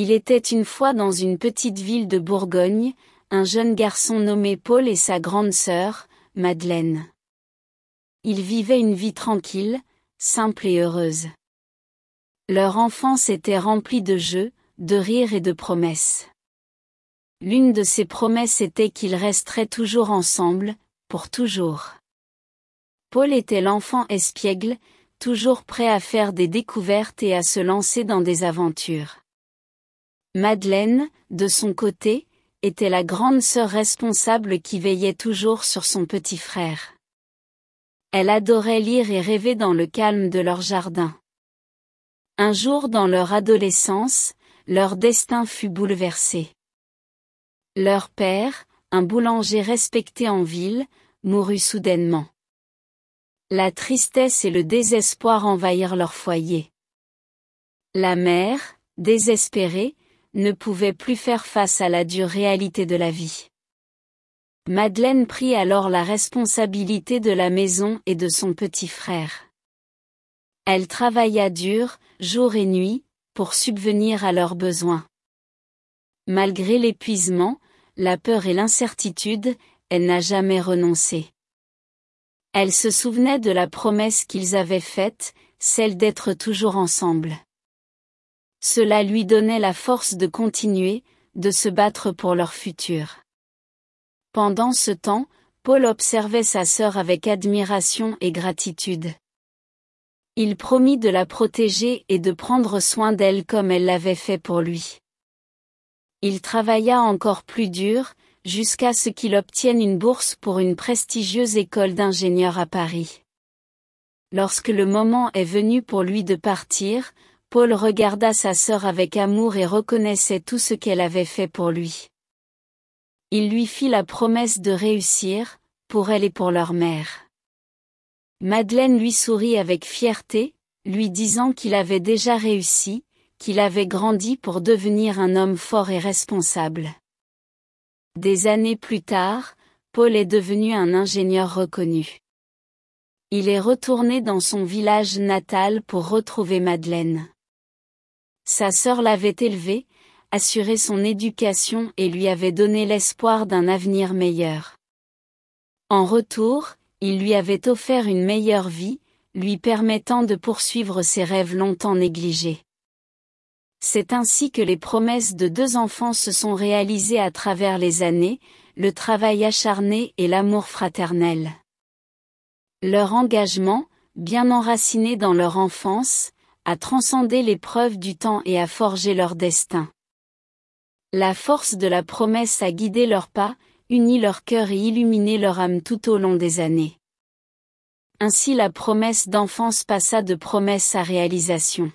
Il était une fois dans une petite ville de Bourgogne, un jeune garçon nommé Paul et sa grande sœur, Madeleine. Ils vivaient une vie tranquille, simple et heureuse. Leur enfance était remplie de jeux, de rires et de promesses. L'une de ces promesses était qu'ils resteraient toujours ensemble, pour toujours. Paul était l'enfant espiègle, toujours prêt à faire des découvertes et à se lancer dans des aventures. Madeleine, de son côté, était la grande sœur responsable qui veillait toujours sur son petit frère. Elle adorait lire et rêver dans le calme de leur jardin. Un jour dans leur adolescence, leur destin fut bouleversé. Leur père, un boulanger respecté en ville, mourut soudainement. La tristesse et le désespoir envahirent leur foyer. La mère, désespérée, ne pouvait plus faire face à la dure réalité de la vie. Madeleine prit alors la responsabilité de la maison et de son petit frère. Elle travailla dur, jour et nuit, pour subvenir à leurs besoins. Malgré l'épuisement, la peur et l'incertitude, elle n'a jamais renoncé. Elle se souvenait de la promesse qu'ils avaient faite, celle d'être toujours ensemble. Cela lui donnait la force de continuer, de se battre pour leur futur. Pendant ce temps, Paul observait sa sœur avec admiration et gratitude. Il promit de la protéger et de prendre soin d'elle comme elle l'avait fait pour lui. Il travailla encore plus dur, jusqu'à ce qu'il obtienne une bourse pour une prestigieuse école d'ingénieurs à Paris. Lorsque le moment est venu pour lui de partir, Paul regarda sa sœur avec amour et reconnaissait tout ce qu'elle avait fait pour lui. Il lui fit la promesse de réussir, pour elle et pour leur mère. Madeleine lui sourit avec fierté, lui disant qu'il avait déjà réussi, qu'il avait grandi pour devenir un homme fort et responsable. Des années plus tard, Paul est devenu un ingénieur reconnu. Il est retourné dans son village natal pour retrouver Madeleine. Sa sœur l'avait élevé, assuré son éducation et lui avait donné l'espoir d'un avenir meilleur. En retour, il lui avait offert une meilleure vie, lui permettant de poursuivre ses rêves longtemps négligés. C'est ainsi que les promesses de deux enfants se sont réalisées à travers les années, le travail acharné et l'amour fraternel. Leur engagement, bien enraciné dans leur enfance, à transcender l'épreuve du temps et à forger leur destin. La force de la promesse a guidé leurs pas, uni leur cœur et illuminé leur âme tout au long des années. Ainsi la promesse d'enfance passa de promesse à réalisation.